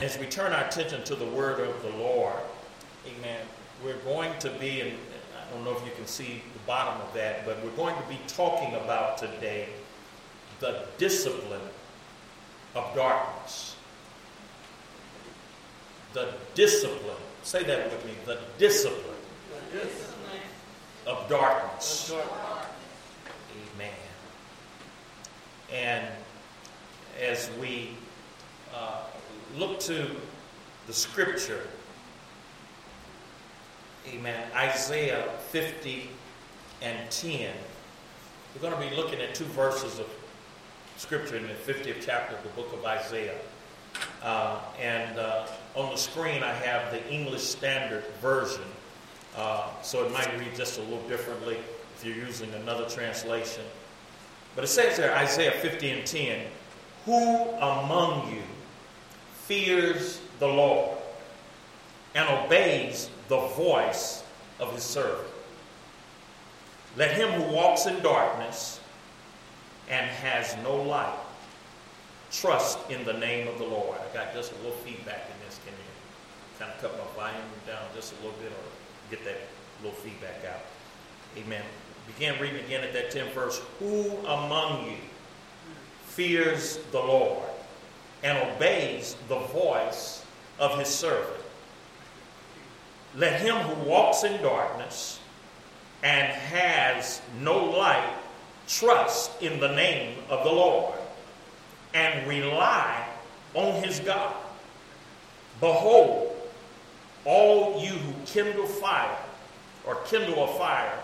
As we turn our attention to the word of the Lord, amen, we're going to be, and I don't know if you can see the bottom of that, but we're going to be talking about today the discipline of darkness. The discipline, say that with me, the discipline, the discipline. of darkness. Amen. And as we uh, look to the scripture, amen, Isaiah 50 and 10, we're going to be looking at two verses of scripture in the 50th chapter of the book of Isaiah. Uh, and uh, on the screen, I have the English Standard Version. Uh, so it might read just a little differently if you're using another translation. But it says there, Isaiah 50 and 10, Who among you fears the Lord and obeys the voice of his servant. Let him who walks in darkness and has no light trust in the name of the Lord. I got just a little feedback in this. Can you kind of cut my volume down just a little bit or get that little feedback out? Amen. Begin reading again at that 10th verse. Who among you fears the Lord and obeys the voice of his servant. Let him who walks in darkness and has no light trust in the name of the Lord and rely on his God. Behold, all you who kindle fire or kindle a fire,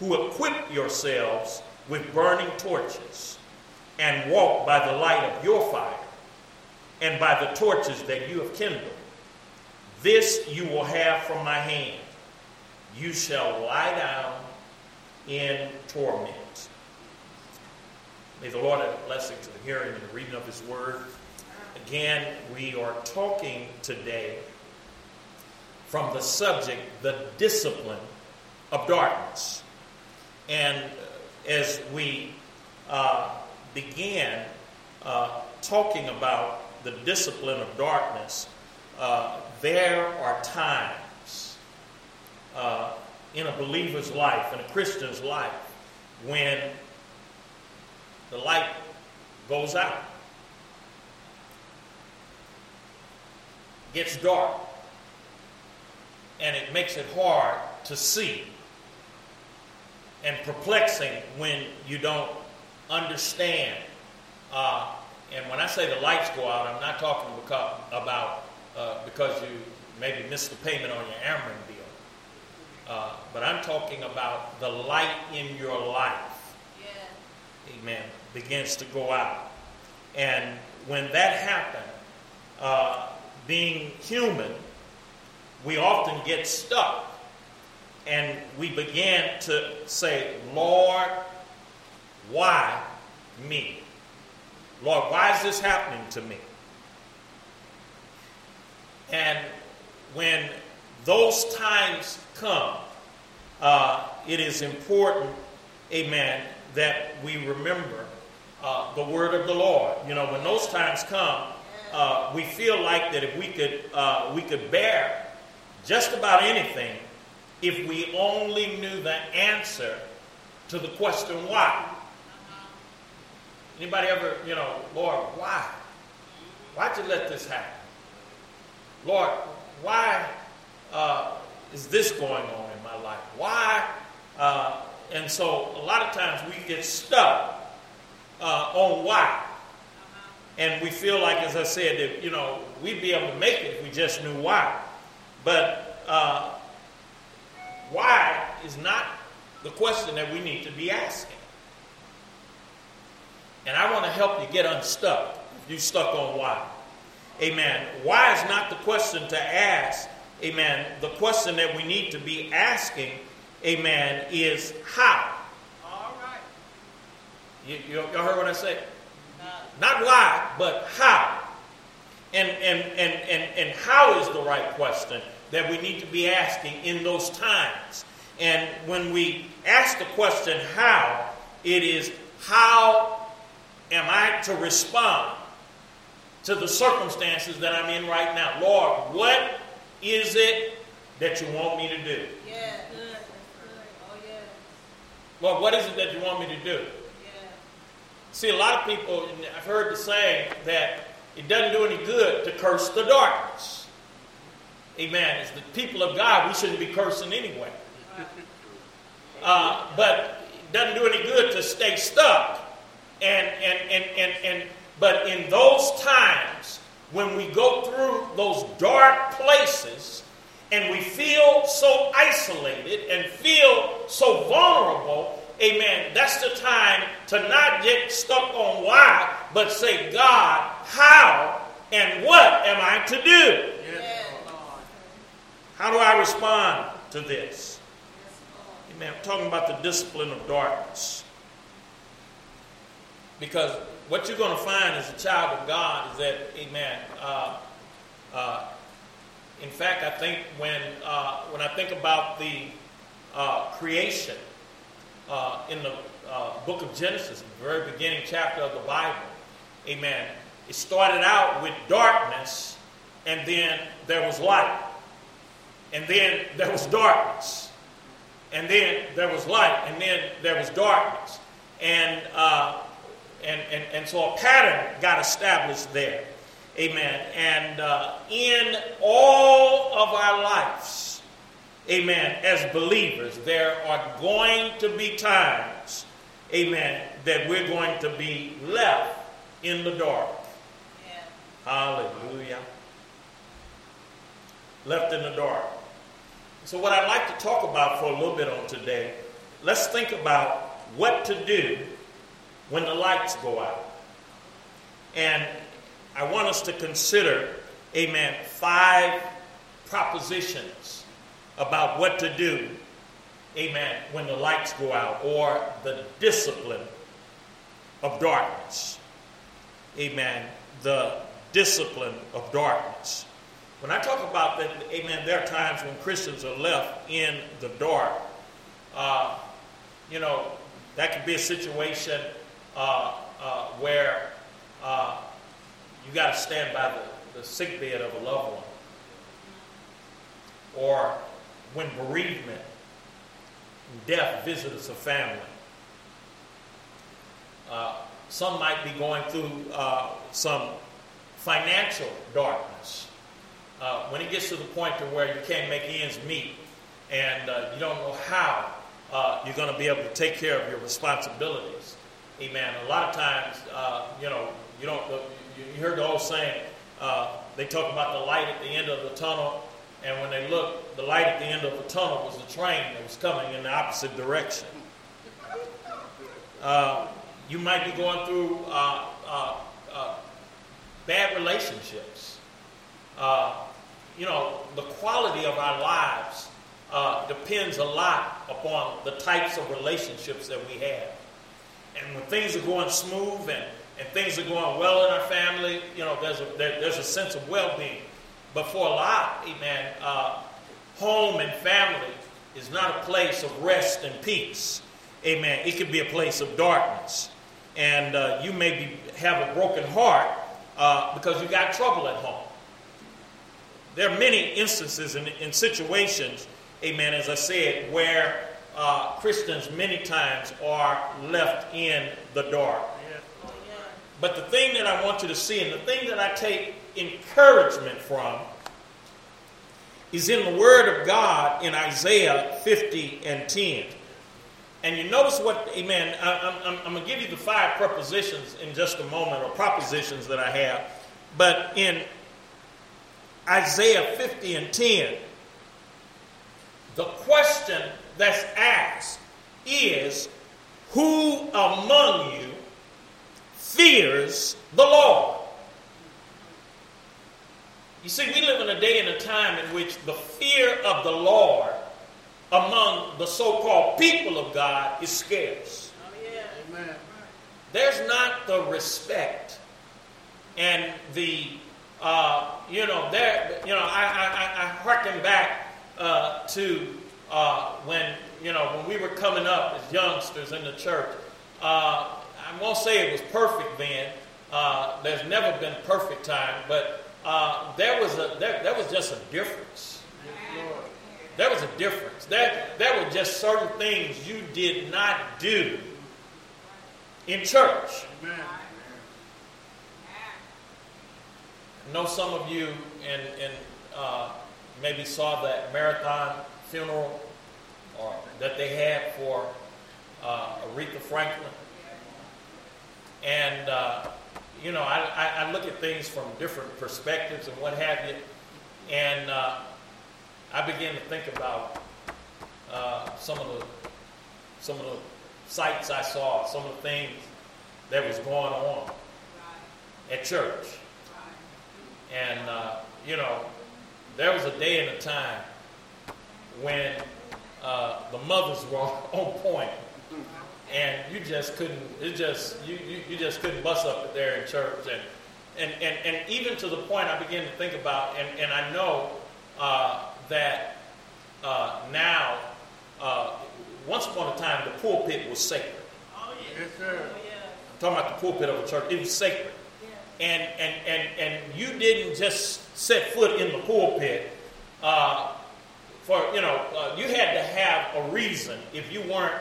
who equip yourselves with burning torches and walk by the light of your fire and by the torches that you have kindled. This you will have from my hand. You shall lie down in torment. May the Lord add a blessing to the hearing and the reading of his word. Again, we are talking today from the subject, the discipline of darkness. And as we uh, began uh, talking about the discipline of darkness, uh, there are times uh, in a believer's life, in a Christian's life, when the light goes out, gets dark, and it makes it hard to see and perplexing when you don't understand uh, and when I say the lights go out, I'm not talking because, about uh, because you maybe missed the payment on your Ameren bill. Uh, but I'm talking about the light in your life. Yeah. Amen. Begins to go out. And when that happens, uh, being human, we often get stuck. And we begin to say, Lord, why me? Lord, why is this happening to me? And when those times come, uh, it is important, amen, that we remember uh, the word of the Lord. You know, when those times come, uh, we feel like that if we could, uh, we could bear just about anything if we only knew the answer to the question why. Anybody ever, you know, Lord, why? Why'd you let this happen? Lord, why uh, is this going on in my life? Why? Uh, and so a lot of times we get stuck uh, on why. And we feel like, as I said, that, you know, we'd be able to make it if we just knew why. But uh, why is not the question that we need to be asking. And I want to help you get unstuck you stuck on why. Amen. Why is not the question to ask. Amen. The question that we need to be asking, amen, is how. All right. You, you, you heard what I said? No. Not why, but how. And, and, and, and, and how is the right question that we need to be asking in those times. And when we ask the question how, it is how am I to respond to the circumstances that I'm in right now. Lord, what is it that you want me to do? Yeah. Oh, yeah. Lord, what is it that you want me to do? Yeah. See, a lot of people, I've heard the saying that it doesn't do any good to curse the darkness. Amen. As the people of God, we shouldn't be cursing anyway. Uh, but it doesn't do any good to stay stuck. And, and, and, and, and, but in those times, when we go through those dark places and we feel so isolated and feel so vulnerable, amen, that's the time to not get stuck on why, but say, God, how and what am I to do? Yes. How do I respond to this? Amen. I'm talking about the discipline of darkness. Because what you're going to find as a child of God is that, amen, uh, uh, in fact, I think when, uh, when I think about the uh, creation uh, in the uh, book of Genesis, the very beginning chapter of the Bible, amen, it started out with darkness, and then there was light. And then there was darkness. And then there was light. And then there was darkness. And, uh, and, and, and so a pattern got established there. Amen. And uh, in all of our lives, amen, as believers, there are going to be times, amen, that we're going to be left in the dark. Hallelujah. Left in the dark. So, what I'd like to talk about for a little bit on today, let's think about what to do when the lights go out. And I want us to consider, amen, five propositions about what to do, amen, when the lights go out, or the discipline of darkness. Amen. The discipline of darkness. When I talk about that, amen, there are times when Christians are left in the dark. Uh, you know, that could be a situation uh, uh, where uh, you got to stand by the, the sick bed of a loved one. Or when bereavement, death visits a family. Uh, some might be going through uh, some financial darkness. Uh, when it gets to the point to where you can't make ends meet and you don't know how you're going to be able to take care of your responsibilities. Amen. A lot of times, uh, you know, you don't. You heard the old saying. Uh, they talk about the light at the end of the tunnel, and when they look, the light at the end of the tunnel was the train that was coming in the opposite direction. Uh, you might be going through bad relationships. Uh, you know, the quality of our lives uh, depends a lot upon the types of relationships that we have. And when things are going smooth and, and things are going well in our family, you know, there's a, there, there's a sense of well being. But for a lot, amen, uh, home and family is not a place of rest and peace. Amen. It can be a place of darkness. And uh, you may be, have a broken heart uh, because you got trouble at home. There are many instances in, in situations, amen, as I said, where uh, Christians many times are left in the dark. But the thing that I want you to see, and the thing that I take encouragement from, is in the Word of God in Isaiah 50 and 10. And you notice what, amen, I, am going to give you the five prepositions in just a moment, or propositions that I have. But in Isaiah 50 and 10, the question that's asked is Who among you fears the Lord? You see, we live in a day and a time in which the fear of the Lord among the so called people of God is scarce. Oh, yeah. There's not the respect and the, uh, you know, there, you know, I, I, I harken back uh, to uh, when, you know, when we were coming up as youngsters in the church. Uh, I won't say it was perfect then, uh, there's never been perfect time, but uh, there was a there, there was just a difference. There was a difference. There, there were just certain things you did not do in church. I know some of you and, and uh, maybe saw that marathon funeral or that they had for uh, Aretha Franklin. And, uh, you know, I, I, I, look at things from different perspectives and what have you. And uh, I began to think about uh, some of the some of the sights I saw, some of the things that was going on at church. And, uh, you know, there was a day and a time when uh, the mothers were on point, and you just couldn't. It just you, you, you just couldn't bust up there in church, and and and, and even to the point I began to think about, and, and I know uh, that uh, now, uh, once upon a time, the pulpit was sacred. Oh yeah. Yes, sir. Oh, yeah. I'm talking about the pulpit of a church. It was sacred and, and, and, and you didn't just set foot in the pulpit uh, for, you know, uh, you had to have a reason if you weren't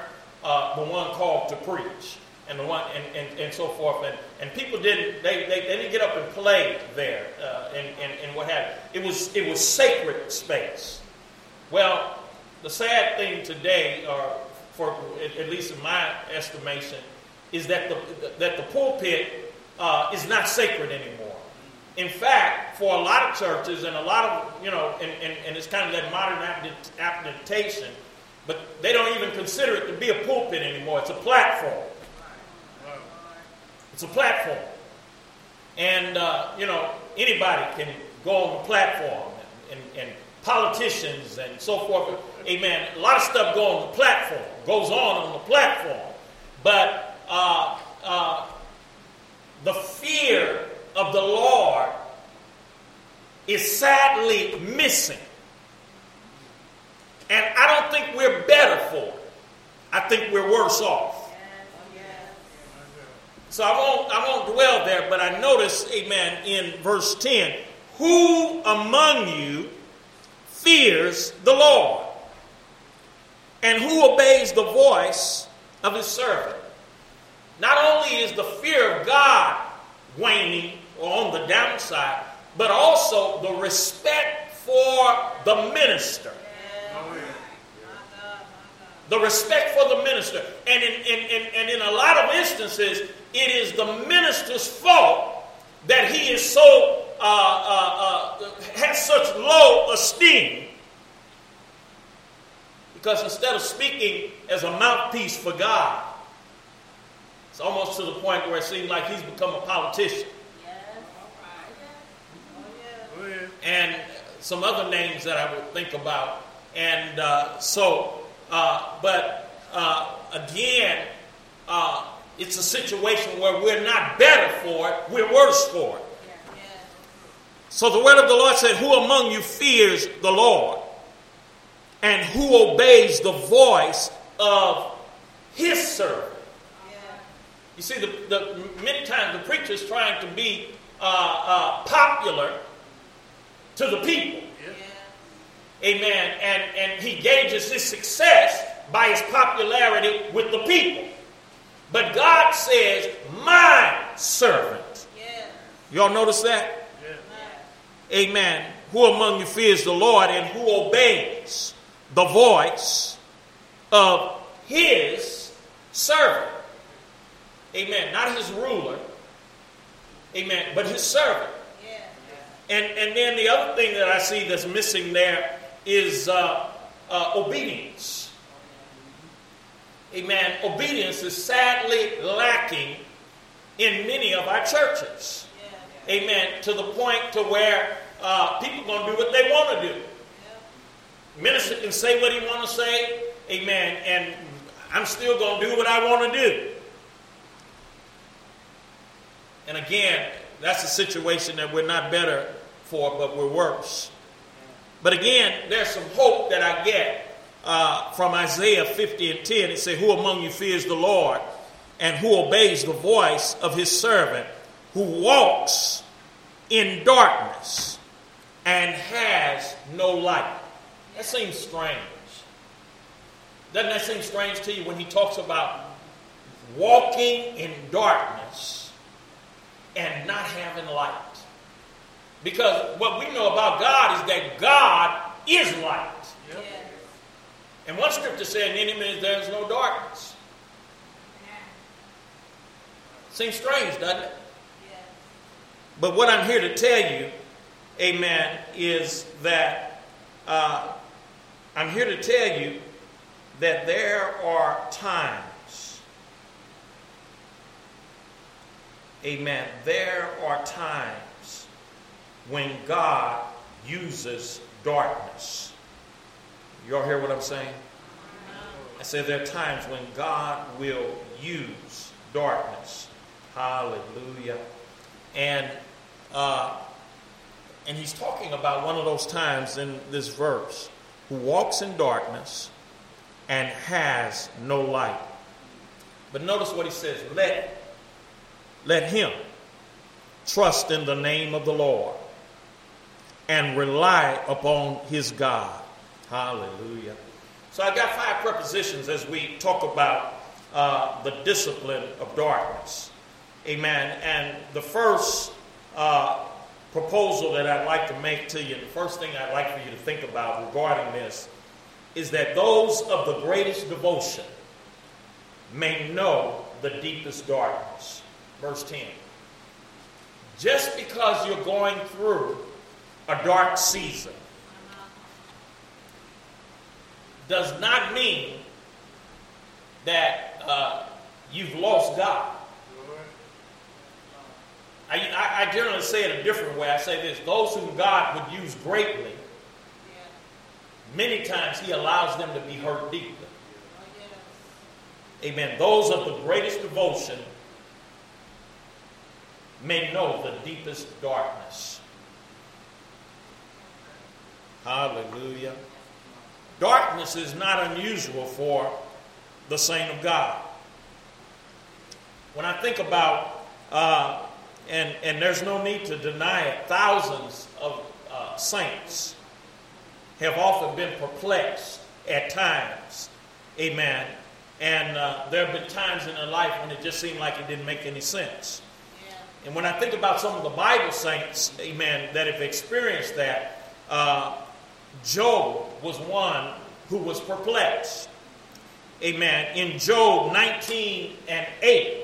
uh, the one called to preach and the one and, and, and so forth. And, and people didn't they, they, they didn't get up and play there uh, and, and, and what have. It was it was sacred space. Well, the sad thing today, or for at least in my estimation, is that the that the pulpit uh, is not sacred anymore. In fact, for a lot of churches and a lot of, you know, and, and, and it's kind of that modern application, but they don't even consider it to be a pulpit anymore. It's a platform. It's a platform. And, uh, you know, anybody can go on the platform, and, and, and, politicians and so forth. Amen. A lot of stuff go on the platform, goes on on the platform. But uh, uh, the fear of the Lord is sadly missing. And I don't think we're better for it. I think we're worse off. So I won't, I won't dwell there, but I notice, amen, in verse 10 who among you fears the Lord and who obeys the voice of his servant? Not only is the fear of God waning or on the downside, but also the respect for the minister. The respect for the minister. And in, in, in, and in a lot of instances, it is the minister's fault that he is so, uh, uh, uh, has such low esteem. Because instead of speaking as a mouthpiece for God, it's almost to the point where it seems like he's become a politician. And some other names that I would think about. And uh, so, uh, but uh, again, uh, it's a situation where we're not better for it, we're worse for it. So the word of the Lord said, Who among you fears the Lord? And who obeys the voice of his servant? You see, the, the many times the preacher is trying to be uh, uh, popular to the people. Yeah. Amen. And, and he gauges his success by his popularity with the people. But God says, My servant. Yeah. Y'all notice that? Yeah. Amen. Who among you fears the Lord and who obeys the voice of his servant? Amen. Not his ruler. Amen. But his servant. And, and then the other thing that I see that's missing there is uh, uh, obedience. Amen. Obedience is sadly lacking in many of our churches. Amen. To the point to where uh, people going to do what they want to do. Minister can say what he want to say. Amen. And I'm still going to do what I want to do. And again, that's a situation that we're not better for, but we're worse. But again, there's some hope that I get uh, from Isaiah 50 and 10. It says, Who among you fears the Lord and who obeys the voice of his servant? who walks in darkness and has no light. That seems strange. Doesn't that seem strange to you when he talks about walking in darkness and not having light? Because what we know about God is that God is light. Yep. Yes. And one scripture said, In him is there's no darkness. Seems strange, doesn't it? Yes. But what I'm here to tell you, amen, is that uh, I'm here to tell you that there are times, amen, there are times when God uses darkness. You all hear what I'm saying? I said there are times when God will use darkness. Hallelujah. And uh, and he's talking about one of those times in this verse who walks in darkness and has no light. But notice what he says let, let him trust in the name of the Lord and rely upon his God. Hallelujah. So I got five prepositions as we talk about uh, the discipline of darkness. Amen. And the first uh, proposal that I'd like to make to you, the first thing I'd like for you to think about regarding this, is that those of the greatest devotion may know the deepest darkness. Verse 10. Just because you're going through a dark season does not mean that uh, you've lost God. I, I, I, generally say it a different way. I say this those whom God would use greatly, many times He allows them to be hurt deeply. Amen. Those of the greatest devotion may know the deepest darkness. Hallelujah. Darkness is not unusual for the saint of God. When I think about, uh, and, and there's no need to deny it, thousands of uh, saints have often been perplexed at times. Amen. And uh, there have been times in their life when it just seemed like it didn't make any sense. Yeah. And when I think about some of the Bible saints, amen, that have experienced that, uh, Job was one who was perplexed. Amen. In Job 19 and 8,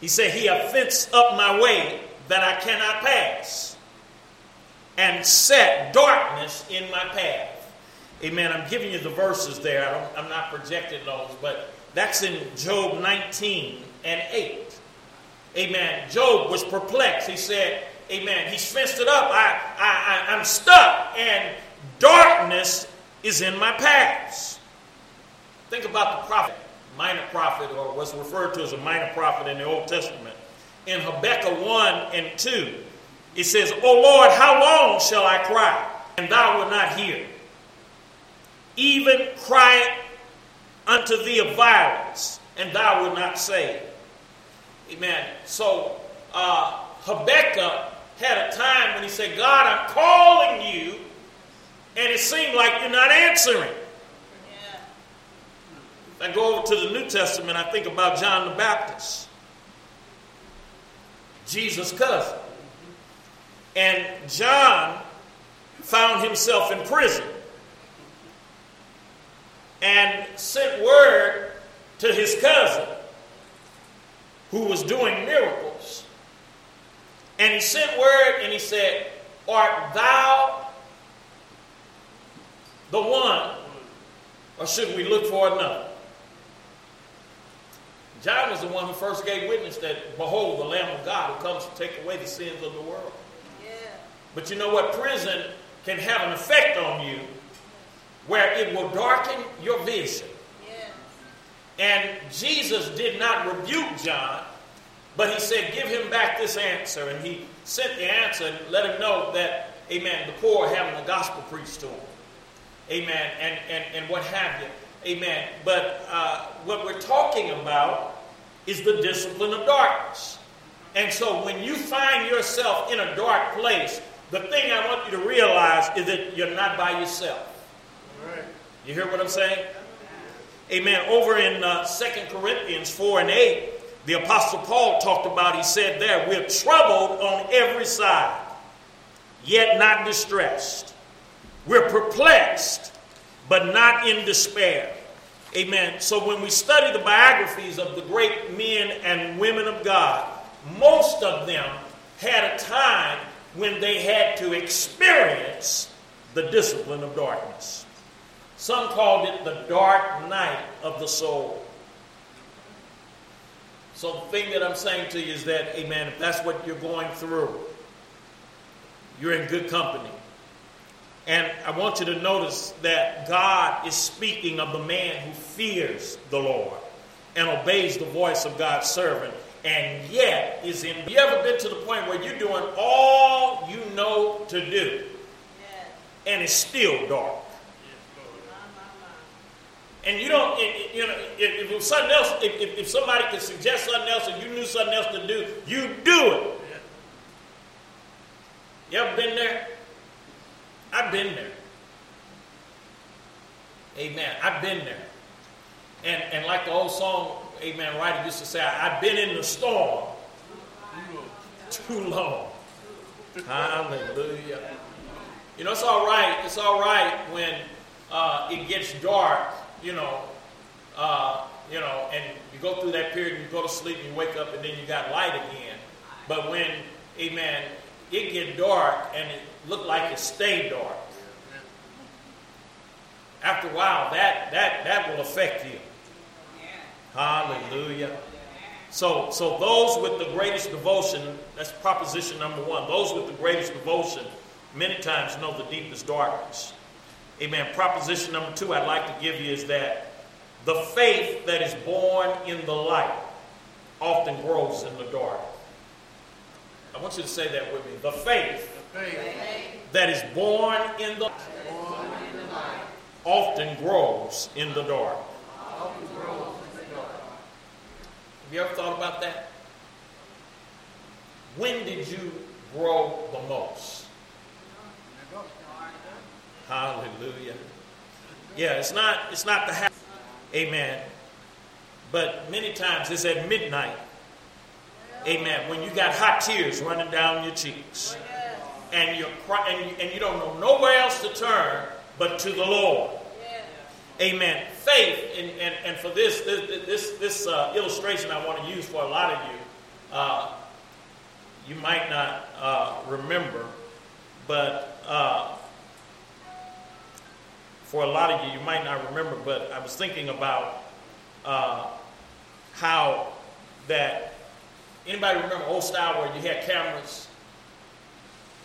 he said, He hath fenced up my way that I cannot pass, and set darkness in my path. Amen. I'm giving you the verses there. I am not projecting those, but that's in Job 19 and 8. Amen. Job was perplexed. He said, Amen. He's fenced it up. I, I, I, I'm stuck, and darkness is in my paths. Think about the prophet, minor prophet, or what's referred to as a minor prophet in the Old Testament. In Habakkuk 1 and 2, it says, O Lord, how long shall I cry, and thou wilt not hear? Even cry unto thee of violence, and thou wilt not save. Amen. So, uh, Habakkuk had a time when he said, God, I'm calling you, and it seemed like you're not answering. Yeah. I go over to the New Testament, I think about John the Baptist, Jesus' cousin. And John found himself in prison and sent word to his cousin who was doing miracles and he sent word and he said, Art thou the one, or should we look for another? John was the one who first gave witness that, behold, the Lamb of God who comes to take away the sins of the world. Yeah. But you know what? Prison can have an effect on you where it will darken your vision. Yeah. And Jesus did not rebuke John, but he said, Give him back this answer. And he sent the answer and let him know that, amen, the poor are having the gospel preached to them. Amen. And, and, and what have you. Amen. But uh, what we're talking about is the discipline of darkness. And so when you find yourself in a dark place, the thing I want you to realize is that you're not by yourself. You hear what I'm saying? Amen. Over in uh, 2 Corinthians 4 and 8, the Apostle Paul talked about, he said there, we're troubled on every side, yet not distressed. We're perplexed, but not in despair. Amen. So when we study the biographies of the great men and women of God, most of them had a time when they had to experience the discipline of darkness. Some called it the dark night of the soul. So the thing that I'm saying to you is that, amen, if that's what you're going through, you're in good company. And I want you to notice that God is speaking of the man who fears the Lord and obeys the voice of God's servant, and yet is in. You ever been to the point where you're doing all you know to do, and it's still dark? And you don't, you know, if, if something else, if, if somebody could suggest something else and you knew something else to do, you do it. You ever been there? I've been there. Amen. I've been there. And, and like the old song, Amen, writer used to say, I've been in the storm too long. Hallelujah. You know, it's all right. It's all right when uh, it gets dark, you know, uh, you know, and you go through that period and you go to sleep and you wake up and then you got light again. But when, amen, it get dark and it looked like it stayed dark. After a while, that that that will affect you. Hallelujah. So, so those with the greatest devotion, that's proposition number one. Those with the greatest devotion many times know the deepest darkness. Amen. Proposition number two I'd like to give you is that the faith that is born in the light often grows in the dark. I want you to say that with me. The faith, the faith. that is born in the, born in the light often grows in the dark. Have you ever thought about that? When did you grow the most? Hallelujah. Yeah, it's not it's not the habit. Amen. But many times it's at midnight Amen. When you got hot tears running down your cheeks. And you're cry- and, you, and you don't know nowhere else to turn but to the Lord. Amen. Faith, and, and, and for this this this, this uh, illustration I want to use for a lot of you, uh, you might not uh, remember, but uh, for a lot of you, you might not remember. But I was thinking about uh, how that Anybody remember old style where you had cameras?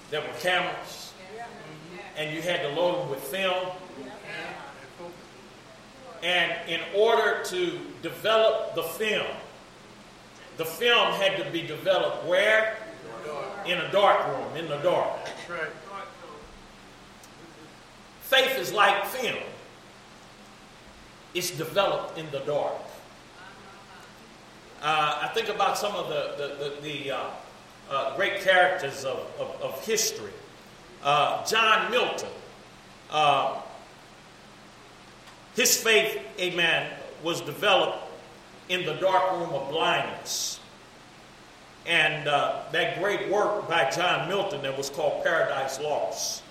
that were cameras, and you had to load them with film. And in order to develop the film, the film had to be developed where? In a dark room, in the dark. Faith is like film. It's developed in the dark. Uh, I think about some of the, the, the, the uh, uh, great characters of, of, of history. Uh, John Milton, uh, his faith, amen, was developed in the dark room of blindness. And uh, that great work by John Milton that was called Paradise Lost.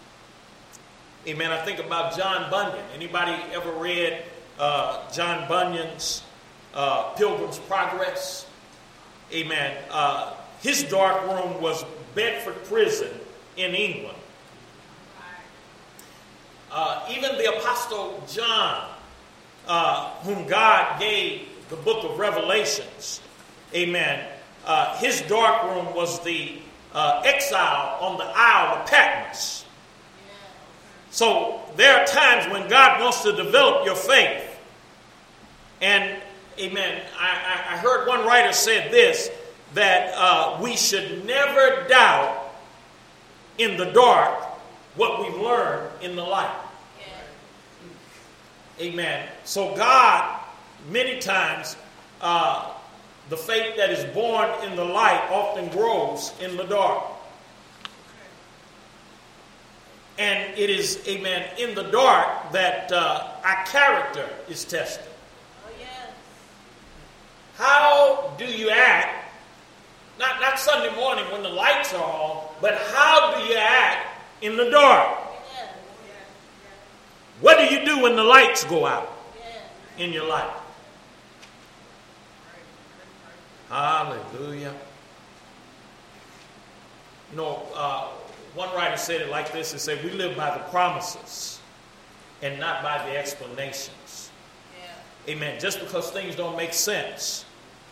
Amen. I think about John Bunyan. Anybody ever read John Bunyan's uh, Pilgrim's Progress. Amen. Uh, his dark room was Bedford Prison in England. Uh, even the Apostle John, uh, whom God gave the book of Revelations, amen, uh, his dark room was the uh, exile on the Isle of Patmos. So there are times when God wants to develop your faith. And Amen. I, I heard one writer said this that uh, we should never doubt in the dark what we've learned in the light. Amen. So God, many times, uh, the faith that is born in the light often grows in the dark. And it is, amen, in the dark that uh, our character is tested. Oh, yes. How do you act? Not, not Sunday morning when the lights are on, but how do you act in the dark? Yes. What do you do when the lights go out yes. in your life? Hallelujah. You know, uh, one writer said it like this: "He said we live by the promises and not by the explanations." Yeah. Amen. Just because things don't make sense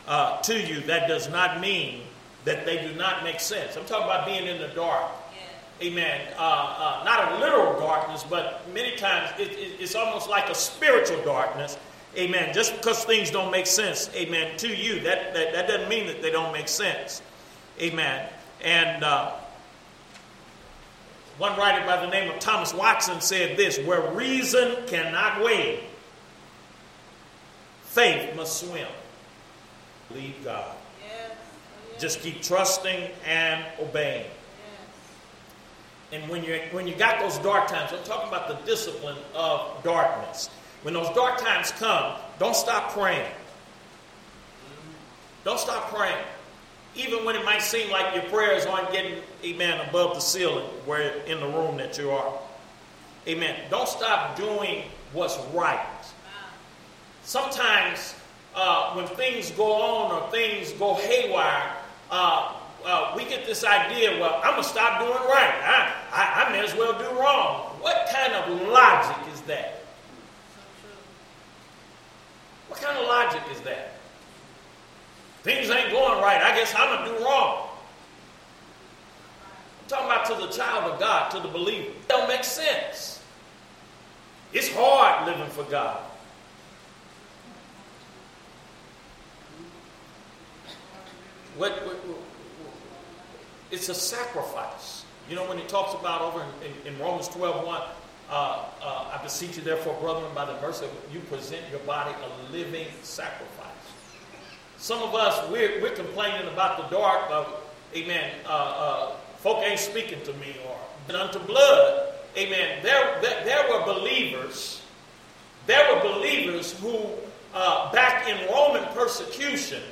uh, to you, that does not mean that they do not make sense. I'm talking about being in the dark. Yeah. Amen. Uh, uh, not a literal darkness, but many times it, it, it's almost like a spiritual darkness Amen. Just because things don't make sense, amen, to you, that, that, that doesn't mean that they don't make sense. Amen. And uh, one writer by the name of Thomas Watson said this where reason cannot wade, faith must swim. Believe God. Yes. Just keep trusting and obeying. Yes. And when you when you got those dark times, I'm talking about the discipline of darkness. When those dark times come, don't stop praying. Mm-hmm. Don't stop praying. Even when it might seem like your prayers aren't getting, amen, above the ceiling where in the room that you are. Amen. Don't stop doing what's right. Sometimes uh, when things go on or things go haywire, uh, uh, we get this idea, well, I'm going to stop doing right. I, I, I may as well do wrong. What kind of logic is that? What kind of logic is that? Things ain't going right. I guess I'm going to do wrong. I'm talking about to the child of God, to the believer. It don't make sense. It's hard living for God. What, what, what, it's a sacrifice. You know, when he talks about over in, in, in Romans 12 1, uh, uh, I beseech you, therefore, brethren, by the mercy of you, present your body a living sacrifice. Some of us, we're, we're complaining about the dark, of, amen, uh, uh, folk ain't speaking to me, or unto blood, amen. There, there, there were believers, there were believers who, uh, back in Roman persecution,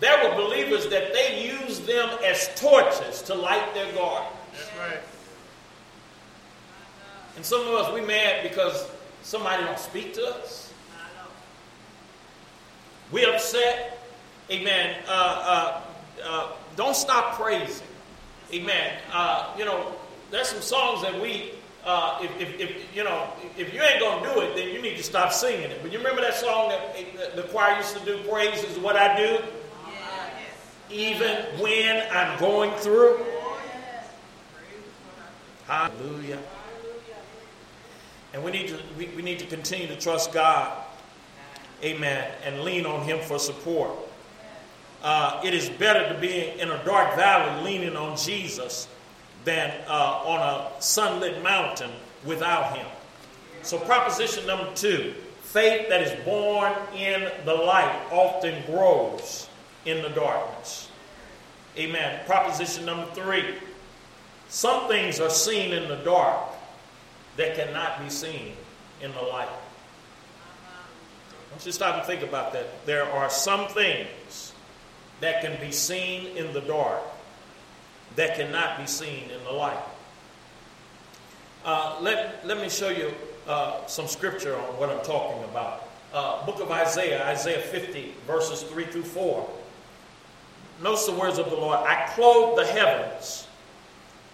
there were believers that they used them as torches to light their gardens. That's right. And some of us, we mad because somebody don't speak to us. We upset. Amen. Uh, uh, uh, don't stop praising. Amen. Uh, you know, there's some songs that we, uh, if, if, if, you know, if you ain't gonna do it, then you need to stop singing it. But you remember that song that the choir used to do? Praise is what I do, even when I'm going through. Hallelujah. And we need to we, we need to continue to trust God. Amen. And lean on Him for support. Uh, it is better to be in a dark valley leaning on Jesus than uh, on a sunlit mountain without Him. So, proposition number two faith that is born in the light often grows in the darkness. Amen. Proposition number three some things are seen in the dark that cannot be seen in the light. Want you to stop and think about that. There are some things that can be seen in the dark that cannot be seen in the light. Uh, let, let me show you uh, some scripture on what I'm talking about. Uh, book of Isaiah, Isaiah 50, verses 3 through 4. Notice the words of the Lord I clothe the heavens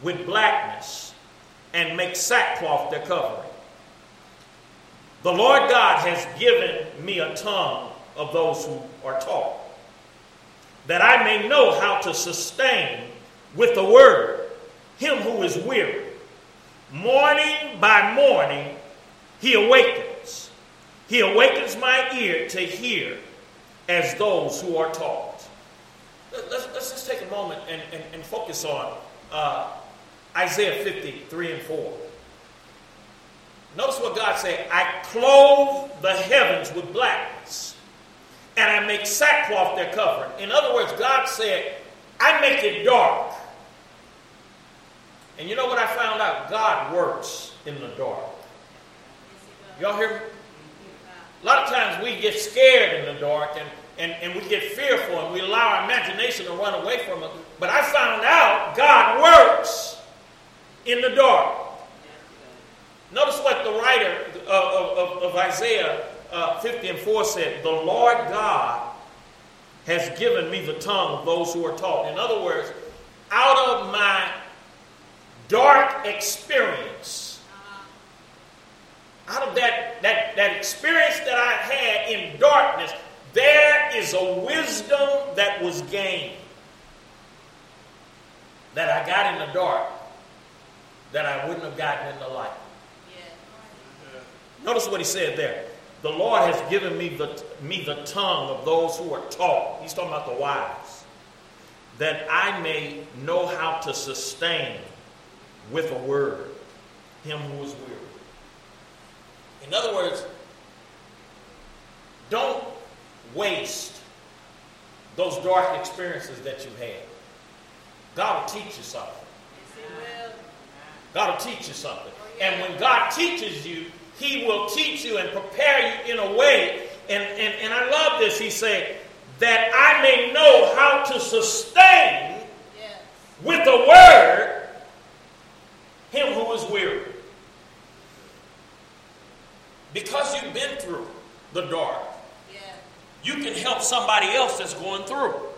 with blackness and make sackcloth their covering. The Lord God has given me a tongue of those who are taught, that I may know how to sustain with the word him who is weary. Morning by morning, he awakens. He awakens my ear to hear as those who are taught. Let's, let's just take a moment and, and, and focus on uh, Isaiah 53 and 4. Notice what God said I clothe the heavens with blackness and I make sackcloth their covering. In other words, God said, I make it dark. And you know what I found out? God works in the dark. Y'all hear me? A lot of times we get scared in the dark and, and, and we get fearful and we allow our imagination to run away from us. But I found out God works in the dark. Notice what the writer of, of, of Isaiah uh, 50 and 4 said The Lord God has given me the tongue of those who are taught. In other words, out of my dark experience, out of that, that, that experience that I had in darkness, there is a wisdom that was gained that I got in the dark that I wouldn't have gotten in the light. Notice what he said there. The Lord has given me the, me the tongue of those who are taught. He's talking about the wise. That I may know how to sustain with a word him who is weary. In other words, don't waste those dark experiences that you had. God will teach you something. God will teach you something. Oh, and when God teaches you, He will teach you and prepare you in a way. And, and, and I love this. He said, that I may know how to sustain yes. with the word him who is weary. Because you've been through the dark, yeah. you can help somebody else that's going through. Amen.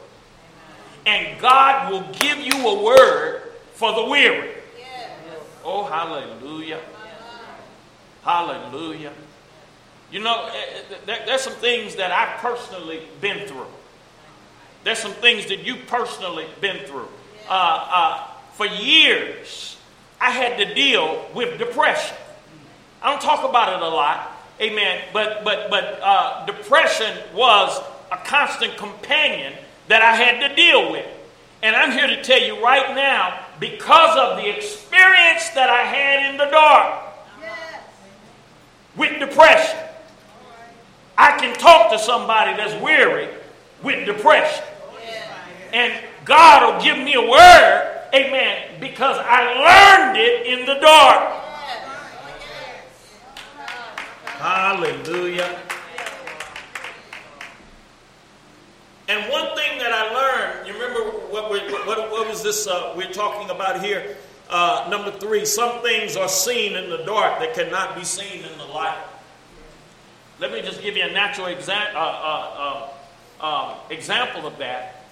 And God will give you a word for the weary. Oh, hallelujah. Hallelujah. You know, eh, eh, there's some things that I've personally been through. There's some things that you've personally been through. Uh, uh, for years, I had to deal with depression. I don't talk about it a lot, amen. But but but uh, depression was a constant companion that I had to deal with. And I'm here to tell you right now, because of the experience that I had in the dark. With depression, I can talk to somebody that's weary with depression. And God will give me a word, amen, because I learned it in the dark. Hallelujah. And one thing that I learned, you remember what, what, what was this uh, we're talking about here? Uh, number three, some things are seen in the dark that cannot be seen in the light. Let me just give you a natural exa- uh, uh, uh um, example of that.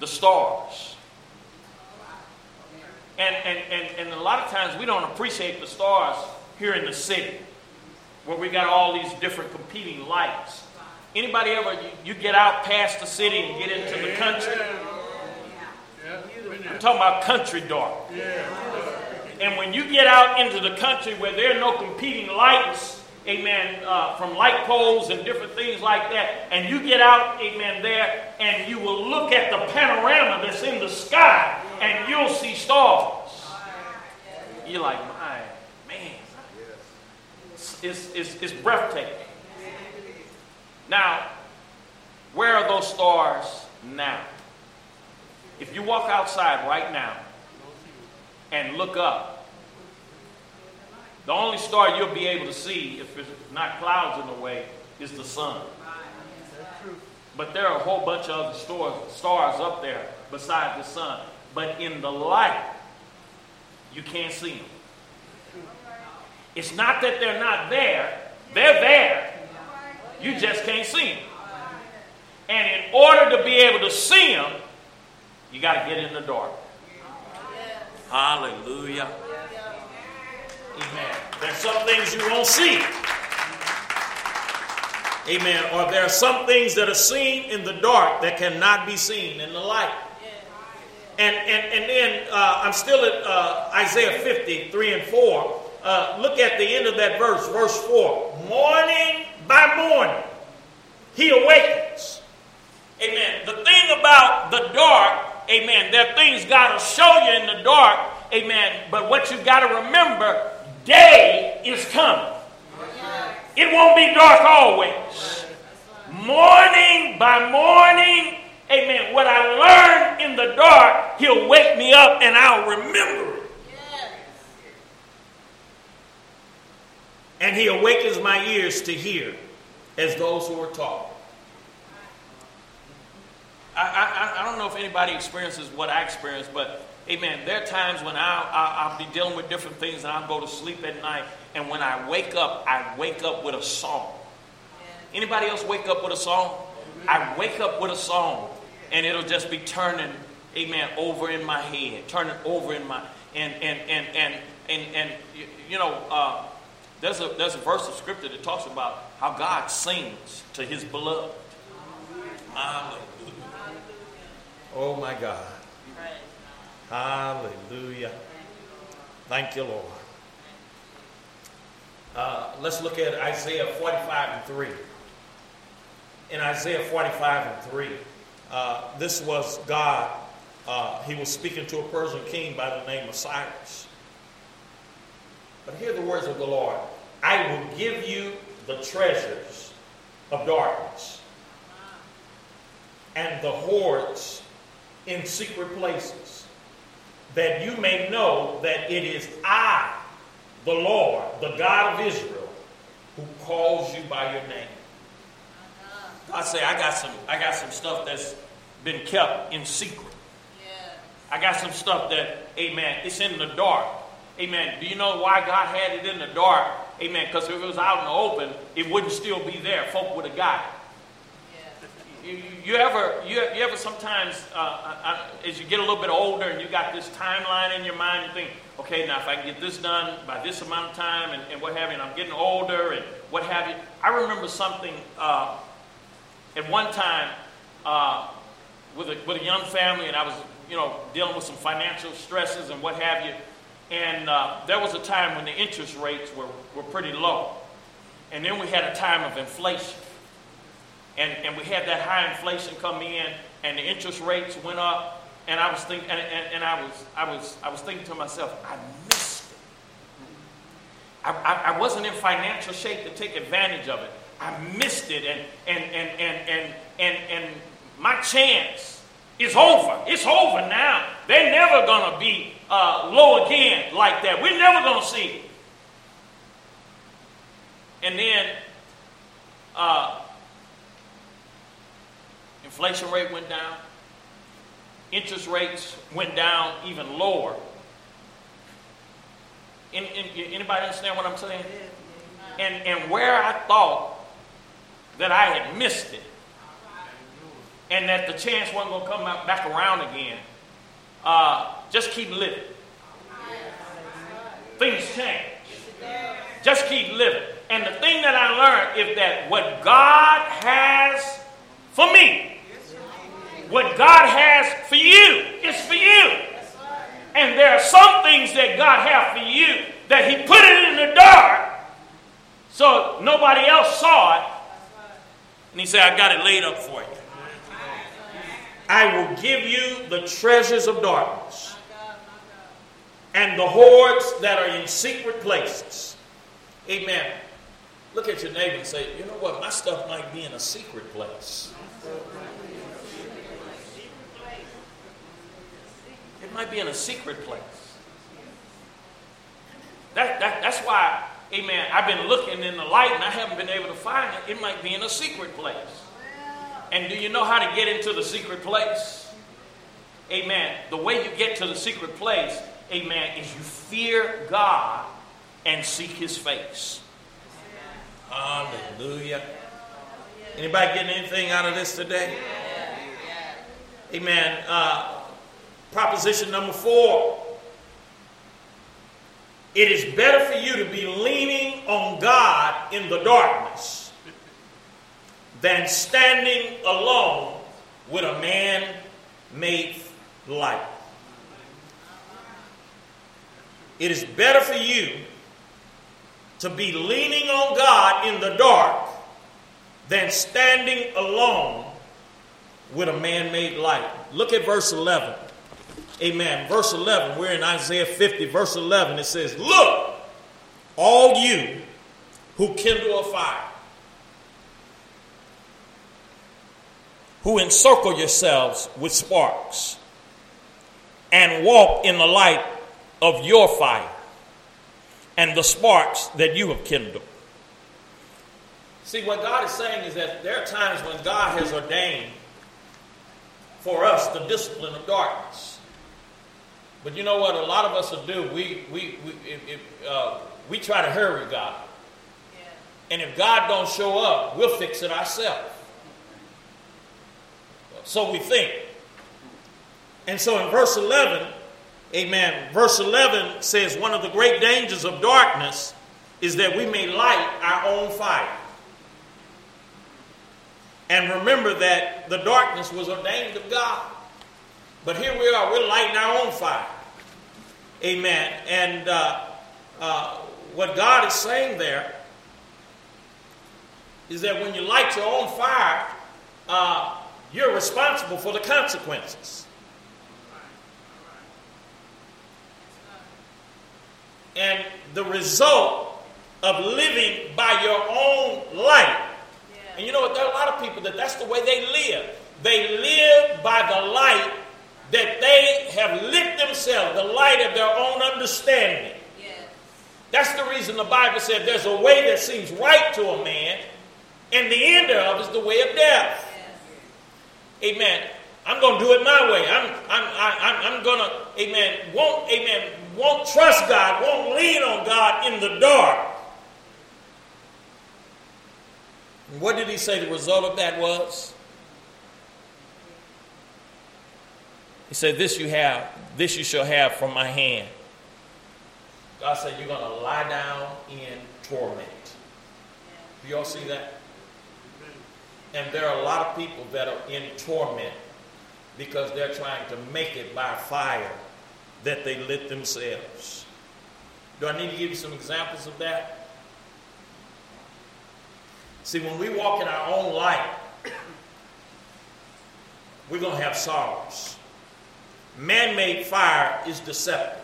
The stars. And, and, and, and a lot of times we don't appreciate the stars here in the city, where we got all these different competing lights. Anybody ever, you, you get out past the city and get into the country? I'm talking about country dark. And when you get out into the country where there are no competing lights, amen, uh, from light poles and different things like that, and you get out, amen, there, and you will look at the panorama that's in the sky, and you'll see stars. You're like, my man, it's, it's, it's, it's breathtaking. Now, where are those stars now? If you walk outside right now and look up, the only star you'll be able to see, if it's not clouds in the way, is the sun. But there are a whole bunch of other stars, stars up there beside the sun. But in the light, you can't see them. It's not that they're not there, they're there. You just can't see them. And in order to be able to see them, you got to get in the dark. Hallelujah. Amen. There's some things you won't see. Amen. Or there are some things that are seen in the dark that cannot be seen in the light. And, and, and then uh, I'm still at uh, Isaiah 50, 3 and 4. Uh, look at the end of that verse, verse 4. Morning by morning, he awakens. Amen. The thing about the dark, amen, there are things God will show you in the dark, amen, but what you got to remember, day is coming. It won't be dark always. Morning by morning, amen. What I learned in the dark, he'll wake me up and I'll remember it. And he awakens my ears to hear as those who are taught. I, I, I don't know if anybody experiences what I experience, but amen, there are times when I'll, I'll, I'll be dealing with different things and I'll go to sleep at night. And when I wake up, I wake up with a song. Anybody else wake up with a song? I wake up with a song and it'll just be turning, amen, over in my head, turning over in my, and, and, and, and, and, and you know, uh, there's a, there's a verse of scripture that talks about how God sings to his beloved. Oh my God. Hallelujah. Thank you, Lord. Uh, let's look at Isaiah 45 and 3. In Isaiah 45 and 3, uh, this was God. Uh, he was speaking to a Persian king by the name of Cyrus. But hear the words of the Lord I will give you the treasures of darkness and the hoards in secret places, that you may know that it is I, the Lord, the God of Israel, who calls you by your name. I say I got some I got some stuff that's been kept in secret. I got some stuff that, amen, it's in the dark. Amen. Do you know why God had it in the dark? Amen. Because if it was out in the open, it wouldn't still be there. Folk would have got it. You, you, ever, you, you ever sometimes, uh, I, I, as you get a little bit older and you got this timeline in your mind, you think, okay, now if I can get this done by this amount of time and, and what have you, and I'm getting older and what have you. I remember something uh, at one time uh, with, a, with a young family, and I was, you know, dealing with some financial stresses and what have you. And uh, there was a time when the interest rates were, were pretty low. And then we had a time of inflation. And, and we had that high inflation come in, and the interest rates went up. And I was thinking, and, and, and I, was, I, was, I was thinking to myself, I missed it. I, I, I wasn't in financial shape to take advantage of it. I missed it, and, and, and, and, and, and, and my chance is over. It's over now. They're never to be uh, low again like that. We're never to see it. And then uh, inflation rate went down. Interest rates went down even lower. In, in, anybody understand what I'm saying? And, and where I thought that I had missed it, and that the chance wasn't going to come back around again, uh, just keep living. Things change. Just keep living. And the thing that I learned is that what God has for me, what God has for you, is for you. And there are some things that God has for you that He put it in the dark so nobody else saw it. And He said, I got it laid up for you. I will give you the treasures of darkness and the hoards that are in secret places. Amen. Look at your neighbor and say, you know what? My stuff might be in a secret place. It might be in a secret place. That, that, that's why, amen, I've been looking in the light and I haven't been able to find it. It might be in a secret place. And do you know how to get into the secret place? Amen. The way you get to the secret place, amen, is you fear God and seek his face. Hallelujah. Anybody getting anything out of this today? Amen. Uh, proposition number four. It is better for you to be leaning on God in the darkness than standing alone with a man made light. It is better for you to be leaning on God in the dark than standing alone with a man made light. Look at verse 11. Amen. Verse 11, we're in Isaiah 50, verse 11. It says, Look, all you who kindle a fire, who encircle yourselves with sparks, and walk in the light of your fire and the sparks that you have kindled. See, what God is saying is that there are times when God has ordained for us the discipline of darkness. But you know what? A lot of us will do. We we we if, if, uh, we try to hurry God, yeah. and if God don't show up, we'll fix it ourselves. So we think. And so in verse eleven, Amen. Verse eleven says one of the great dangers of darkness is that we may light our own fire. And remember that the darkness was ordained of God. But here we are, we're lighting our own fire. Amen. And uh, uh, what God is saying there is that when you light your own fire, uh, you're responsible for the consequences. And the result of living by your own light and you know what? There are a lot of people that that's the way they live. They live by the light that they have lit themselves, the light of their own understanding. That's the reason the Bible said there's a way that seems right to a man, and the end of is the way of death. Yes. Amen. I'm going to do it my way. I'm, I'm, I'm, I'm going to, amen, won't, amen, won't trust God, won't lean on God in the dark. And what did he say the result of that was? He said, This you have, this you shall have from my hand. God said, You're going to lie down in torment. Do y'all see that? And there are a lot of people that are in torment because they're trying to make it by fire that they lit themselves. Do I need to give you some examples of that? See, when we walk in our own light, we're going to have sorrows. Man made fire is deceptive.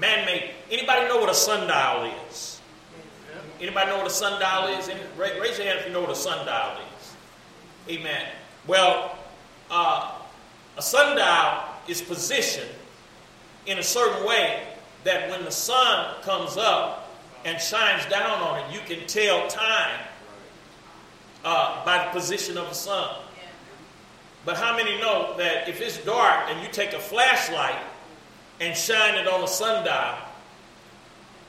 Man made, anybody know what a sundial is? Anybody know what a sundial is? Raise your hand if you know what a sundial is. Amen. Well, uh, a sundial is positioned in a certain way that when the sun comes up, and shines down on it, you can tell time uh, by the position of the sun. But how many know that if it's dark and you take a flashlight and shine it on a sundial,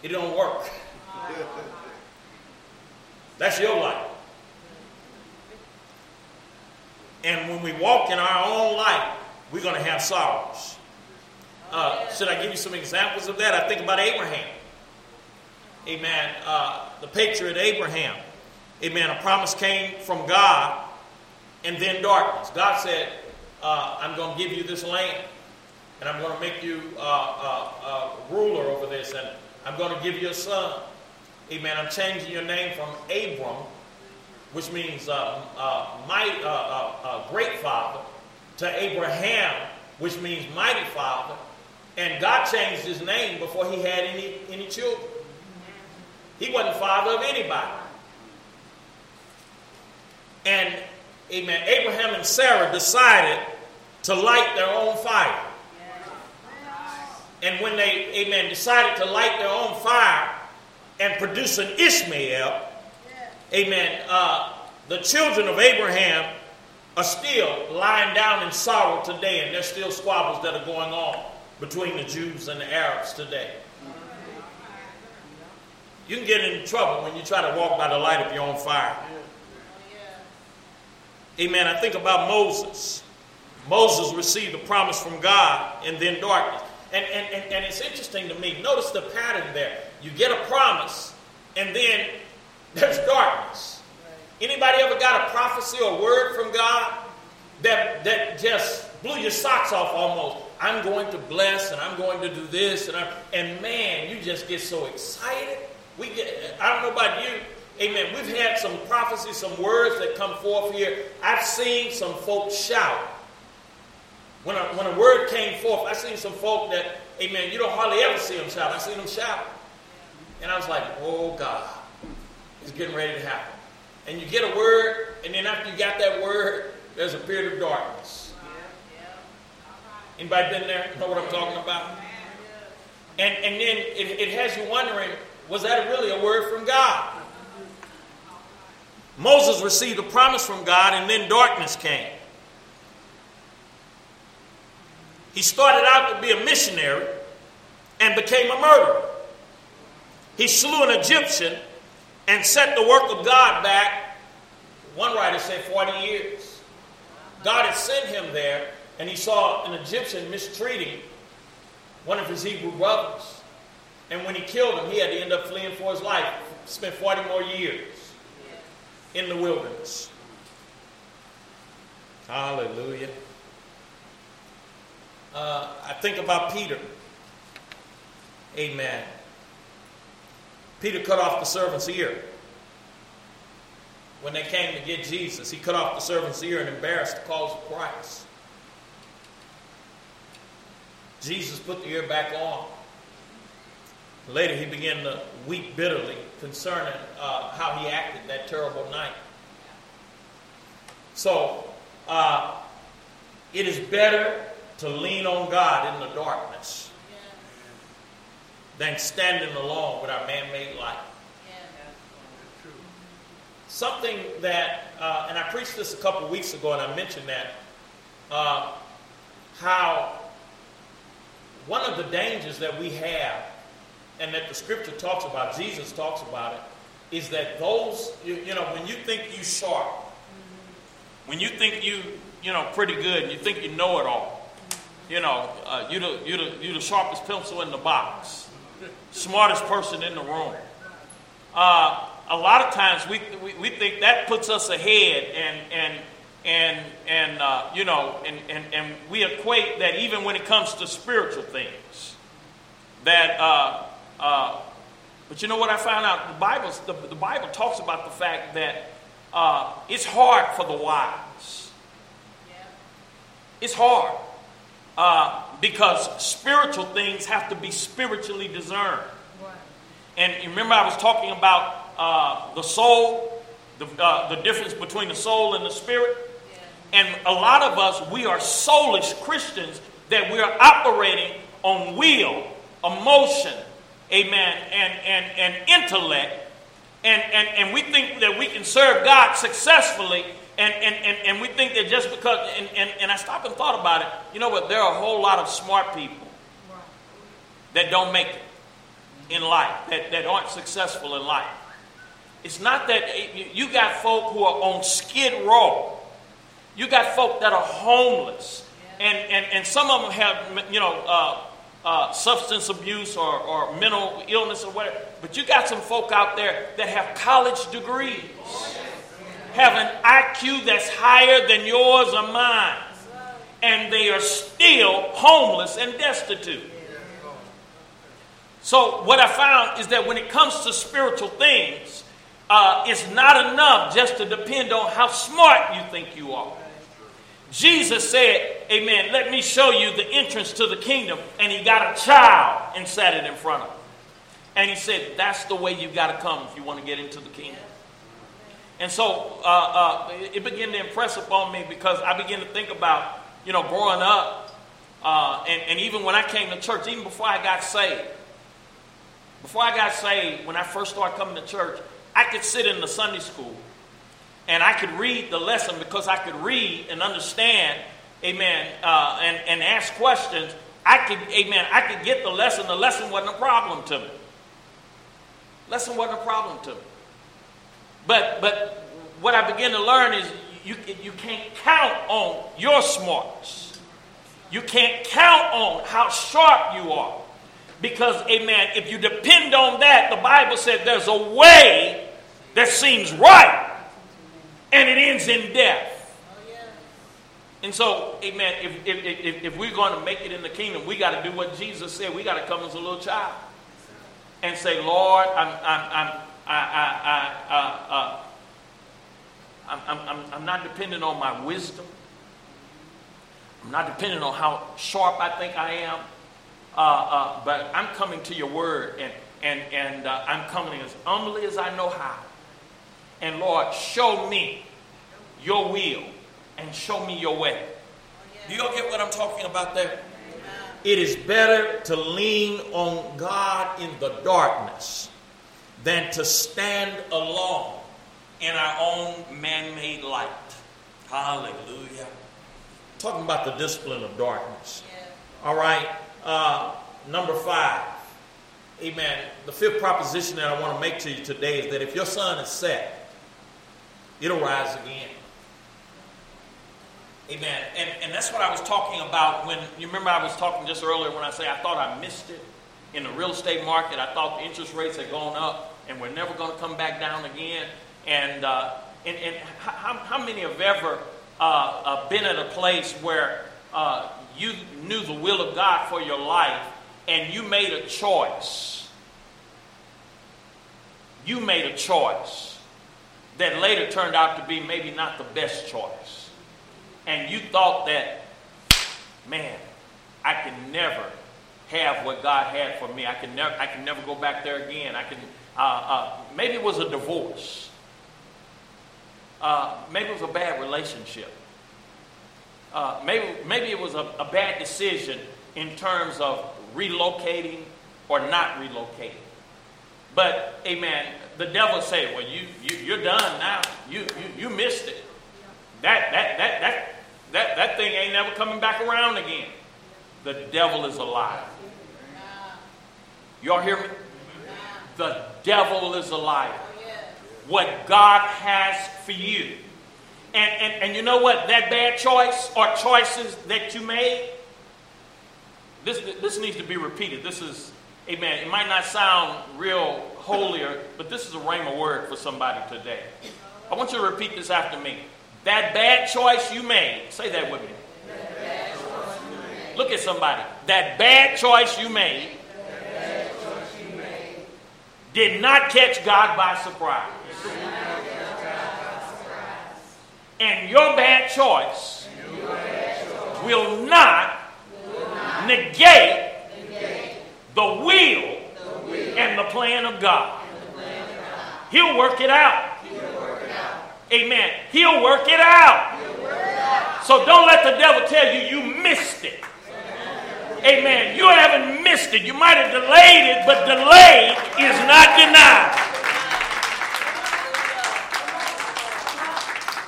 it don't work? That's your light. And when we walk in our own light, we're going to have sorrows. Uh, should I give you some examples of that? I think about Abraham amen, uh, the patriot Abraham, amen, a promise came from God and then darkness. God said, uh, I'm going to give you this land and I'm going to make you uh, uh, uh, ruler over this and I'm going to give you a son. Amen. I'm changing your name from Abram, which means uh, my great father, to Abraham, which means mighty father. And God changed his name before he had any, any children. He wasn't father of anybody. And, amen, Abraham and Sarah decided to light their own fire. And when they, amen, decided to light their own fire and produce an Ishmael, amen, uh, the children of Abraham are still lying down in sorrow today, and there's still squabbles that are going on between the Jews and the Arabs today. You can get in trouble when you try to walk by the light of your own fire. Amen. I think about Moses. Moses received a promise from God and then darkness. And, and, and, and, it's interesting to me. Notice the pattern there. You get a promise, and then there's darkness. Anybody ever got a prophecy or word from God that, that just blew your socks off almost? I'm going to bless, and I'm going to do this, and, i and man, you just get so excited. We get, I don't know about you, amen. We've had some prophecies, some words that come forth here. I've seen some folks shout. When a, when a word came forth, I've seen some folk that, amen, you don't hardly ever see them shout. I've seen them shout. And I was like, oh God, it's getting ready to happen. And you get a word, and then after you got that word, there's a period of darkness. Anybody been there? Know what I'm talking about? And, and then it, it has you wondering, was that really a word from God? Moses received a promise from God, and then darkness came. He started out to be a missionary and became a murderer. He slew an Egyptian and set the work of God back, one writer said 40 years. God had sent him there, and he saw an Egyptian mistreating one of his Hebrew brothers. And when he killed him, he had to end up fleeing for his life. Spent 40 more years in the wilderness. Hallelujah. Uh, I think about Peter. Amen. Peter cut off the servant's ear. When they came to get Jesus, he cut off the servant's ear and embarrassed the cause of Christ. Jesus put the ear back on. Later, he began to weep bitterly concerning uh, how he acted that terrible night. So, uh, it is better to lean on God in the darkness than standing alone with our man made life. Something that, uh, and I preached this a couple weeks ago, and I mentioned that, uh, how one of the dangers that we have, and that the scripture talks about, Jesus talks about it, is that those, you, you know, when you think you sharp, when you think you, you know, pretty good, and you think you know it all, you know, uh, you the, you the, you the sharpest pencil in the box, smartest person in the room. Uh, a lot of times we, we, we, think that puts us ahead and, and, and, and uh, you know, and, and, and we equate that even when it comes to spiritual things, that, uh, uh, but you know what I found out? The Bible, the, the Bible talks about the fact that uh, it's hard for the wise. It's hard. Uh, because spiritual things have to be spiritually discerned. Right. And remember, I was talking about uh, the soul, the, uh, the difference between the soul and the spirit. Yeah. And a lot of us, we are soulish Christians that we are operating on will, emotion, amen, and, and, and intellect. And, and, and we think that we can serve God successfully and, and, and, and we think that just because, and, and, and I stopped and thought about it, you know what? There are a whole lot of smart people that don't make it in life, that, that aren't successful in life. It's not that you got folk who are on skid row. You got folk that are homeless. And, and, and some of them have, you know, uh, uh, substance abuse or, or mental illness or whatever. But you got some folk out there that have college degrees have an IQ that's higher than yours or mine, and they are still homeless and destitute. So, what I found is that when it comes to spiritual things, uh, it's not enough just to depend on how smart you think you are. Jesus said, Amen, let me show you the entrance to the kingdom. And he got a child and sat it in front of him. And he said, That's the way you got to come if you want to get into the kingdom. And so uh, uh, it began to impress upon me because I began to think about, you know, growing up, uh, and, and even when I came to church, even before I got saved. Before I got saved, when I first started coming to church, I could sit in the Sunday school and I could read the lesson because I could read and understand, amen, uh, and, and ask questions. I could, amen, I could get the lesson. The lesson wasn't a problem to me. Lesson wasn't a problem to me. But, but what I began to learn is you, you can't count on your smarts. You can't count on how sharp you are. Because, amen, if you depend on that, the Bible said there's a way that seems right and it ends in death. And so, amen, if, if, if, if we're going to make it in the kingdom, we got to do what Jesus said. We got to come as a little child and say, Lord, I'm, I'm, I'm, I, I, I, uh, I'm, I'm, I'm not dependent on my wisdom. I'm not dependent on how sharp I think I am. uh, uh, but I'm coming to your word, and, and, and uh, I'm coming as humbly as I know how. And Lord, show me your will and show me your way. Do you all get what I'm talking about there? It is better to lean on God in the darkness than to stand alone in our own man made light. Hallelujah. Talking about the discipline of darkness. All right. Uh, number five. Amen. The fifth proposition that I want to make to you today is that if your sun is set, it'll rise again. Amen. And, and that's what I was talking about when you remember I was talking just earlier when I say I thought I missed it in the real estate market. I thought the interest rates had gone up and we're never going to come back down again. And, uh, and, and how, how many have ever uh, uh, been at a place where uh, you knew the will of God for your life and you made a choice? You made a choice that later turned out to be maybe not the best choice and you thought that, man, I can never have what God had for me. I can never, I can never go back there again. I can, uh, uh, maybe it was a divorce. Uh, maybe it was a bad relationship. Uh, maybe, maybe it was a, a bad decision in terms of relocating or not relocating. But, amen, the devil said, well, you, you, you're done now. You, you, you missed it. That, that, that, that, that, that thing ain't never coming back around again. The devil is alive. Y'all hear me? The devil is alive. What God has for you. And, and, and you know what? That bad choice or choices that you made, this, this needs to be repeated. This is, amen. It might not sound real holier, but this is a rhema word for somebody today. I want you to repeat this after me. That bad choice you made, say that with me. Look at somebody. That bad choice you made, did not catch God by surprise. And your bad choice, will, not negate, the, will and the plan of God. He'll work it out. Amen. He'll work it out. So don't let the devil tell you you missed it. Amen. You haven't missed it. You might have delayed it, but delayed is not denied.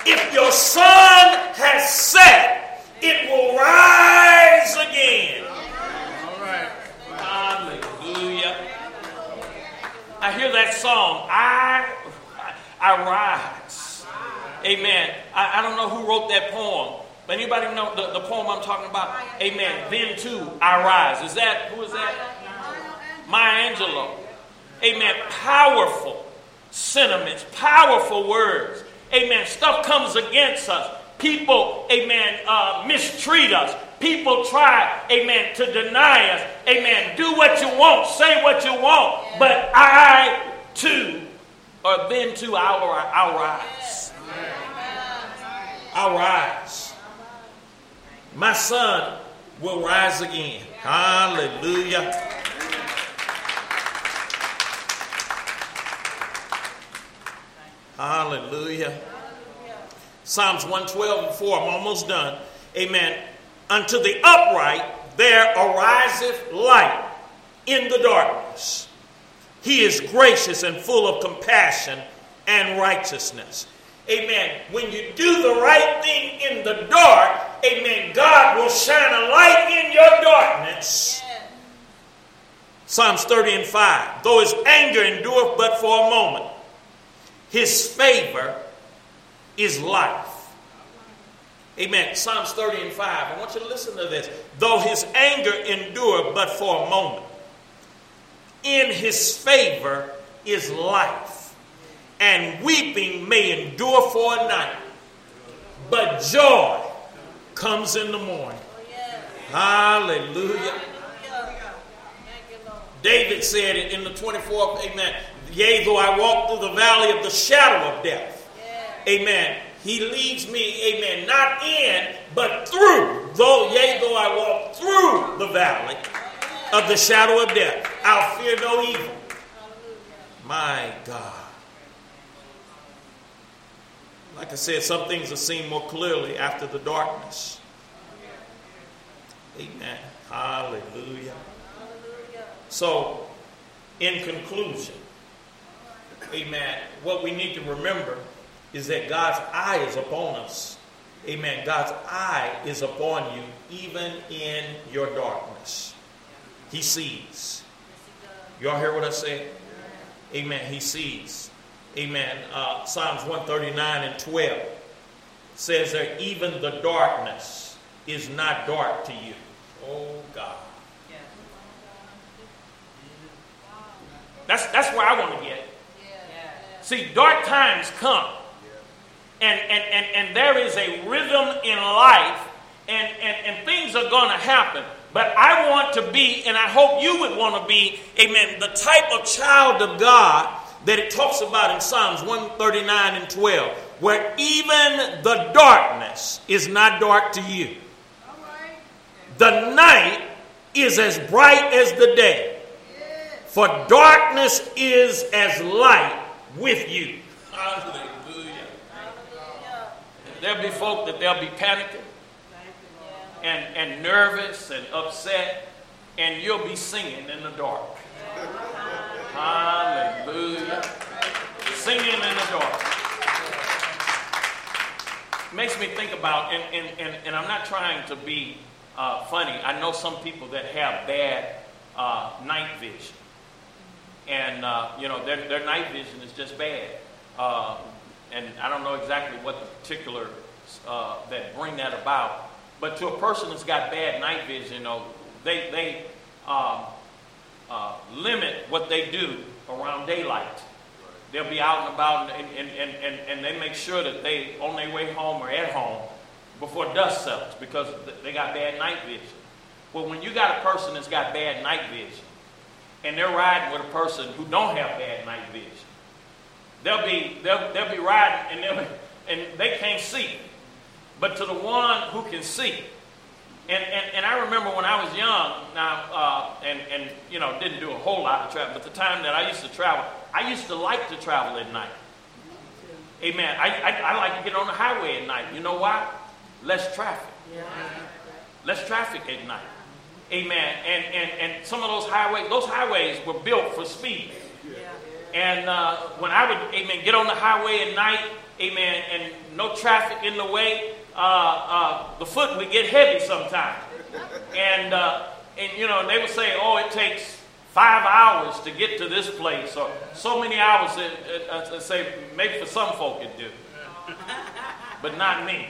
If your sun has set, it will rise again. All right. Hallelujah. I hear that song. I I rise. Amen. I, I don't know who wrote that poem. But anybody know the, the poem I'm talking about? Amen. Then too I rise. Is that who is that? Maya Angelou. Amen. Powerful sentiments, powerful words. Amen. Stuff comes against us. People, amen, uh, mistreat us. People try, amen, to deny us. Amen. Do what you want, say what you want. But I too, or then too, I'll, I'll rise. I'll rise. My sun will rise again. Hallelujah. Hallelujah. Psalms 112 and 4. I'm almost done. Amen. Unto the upright there ariseth light in the darkness. He is gracious and full of compassion and righteousness. Amen. When you do the right thing in the dark, amen, God will shine a light in your darkness. Psalms 30 and 5. Though his anger endureth but for a moment, his favor is life. Amen. Psalms 30 and 5. I want you to listen to this. Though his anger endure but for a moment, in his favor is life and weeping may endure for a night, but joy comes in the morning. Hallelujah. David said it in the 24th, amen. Yea, though I walk through the valley of the shadow of death, amen. He leads me, amen, not in, but through. Though, yea, though I walk through the valley of the shadow of death, I'll fear no evil. My God. Like I said, some things are seen more clearly after the darkness. Amen. Hallelujah. So, in conclusion, amen, what we need to remember is that God's eye is upon us. Amen. God's eye is upon you even in your darkness. He sees. Y'all hear what I said? Amen. He sees. Amen. Uh, Psalms 139 and 12 says that even the darkness is not dark to you. Oh God. That's, that's where I want to get. See, dark times come. And, and, and, and there is a rhythm in life, and, and, and things are going to happen. But I want to be, and I hope you would want to be, amen, the type of child of God that it talks about in Psalms 139 and 12, where even the darkness is not dark to you. The night is as bright as the day, for darkness is as light with you. Hallelujah. There'll be folk that they'll be panicking and, and nervous and upset, and you'll be singing in the dark. Hallelujah. Singing in the dark. Makes me think about, and, and, and, and I'm not trying to be uh, funny. I know some people that have bad uh, night vision. And, uh, you know, their, their night vision is just bad. Uh, and I don't know exactly what the particular uh, that bring that about. But to a person that's got bad night vision, you know, they, they um, uh, limit what they do around daylight. They'll be out and about and, and, and, and, they make sure that they on their way home or at home before dust settles because they got bad night vision. Well, when you got a person that's got bad night vision and they're riding with a person who don't have bad night vision, they'll be they'll, they'll be riding and they'll, and they can't see. But to the one who can see, and, and, and I remember when I was young, now, uh, and, and, you know, didn't do a whole lot of travel, but the time that I used to travel, I used to like to travel at night. Amen. I, I, I like to get on the highway at night. You know why? Less traffic. Yeah. Less traffic at night. Amen. And, and, and some of those highways, those highways were built for speed. And uh, when I would, amen, get on the highway at night, amen, and no traffic in the way, uh, uh, the foot would get heavy sometimes. And, uh, and, you know, they would say, oh, it takes five hours to get to this place, or so many hours, I say, maybe for some folk it do, but not me.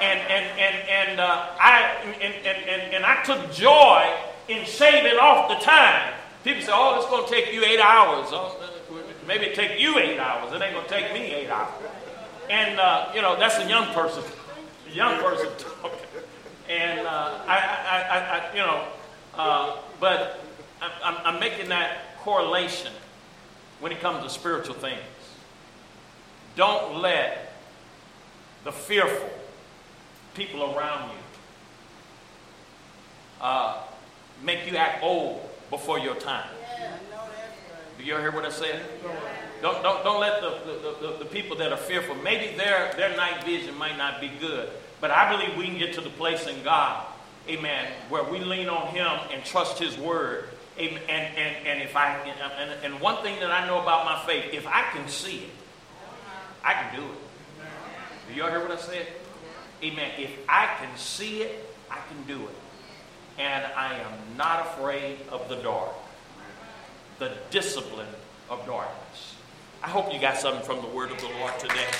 And, and, and, and, uh, I, and, and, and, and I took joy in shaving off the time. People say, oh, it's going to take you eight hours. Oh, maybe it take you eight hours. It ain't going to take me eight hours. And, uh, you know, that's a young person young person talking. And uh, I, I, I, you know, uh, but I'm, I'm making that correlation when it comes to spiritual things. Don't let the fearful people around you uh, make you act old before your time. Do you hear what I said? Don't, don't, don't let the, the, the, the, people that are fearful, maybe their, their night vision might not be good, but I believe we can get to the place in God, amen, where we lean on Him and trust His word. Amen. And, and, and if I and, and one thing that I know about my faith, if I can see it, I can do it. Do y'all hear what I said? Amen. If I can see it, I can do it. And I am not afraid of the dark, the discipline of darkness. I hope you got something from the word of the Lord today.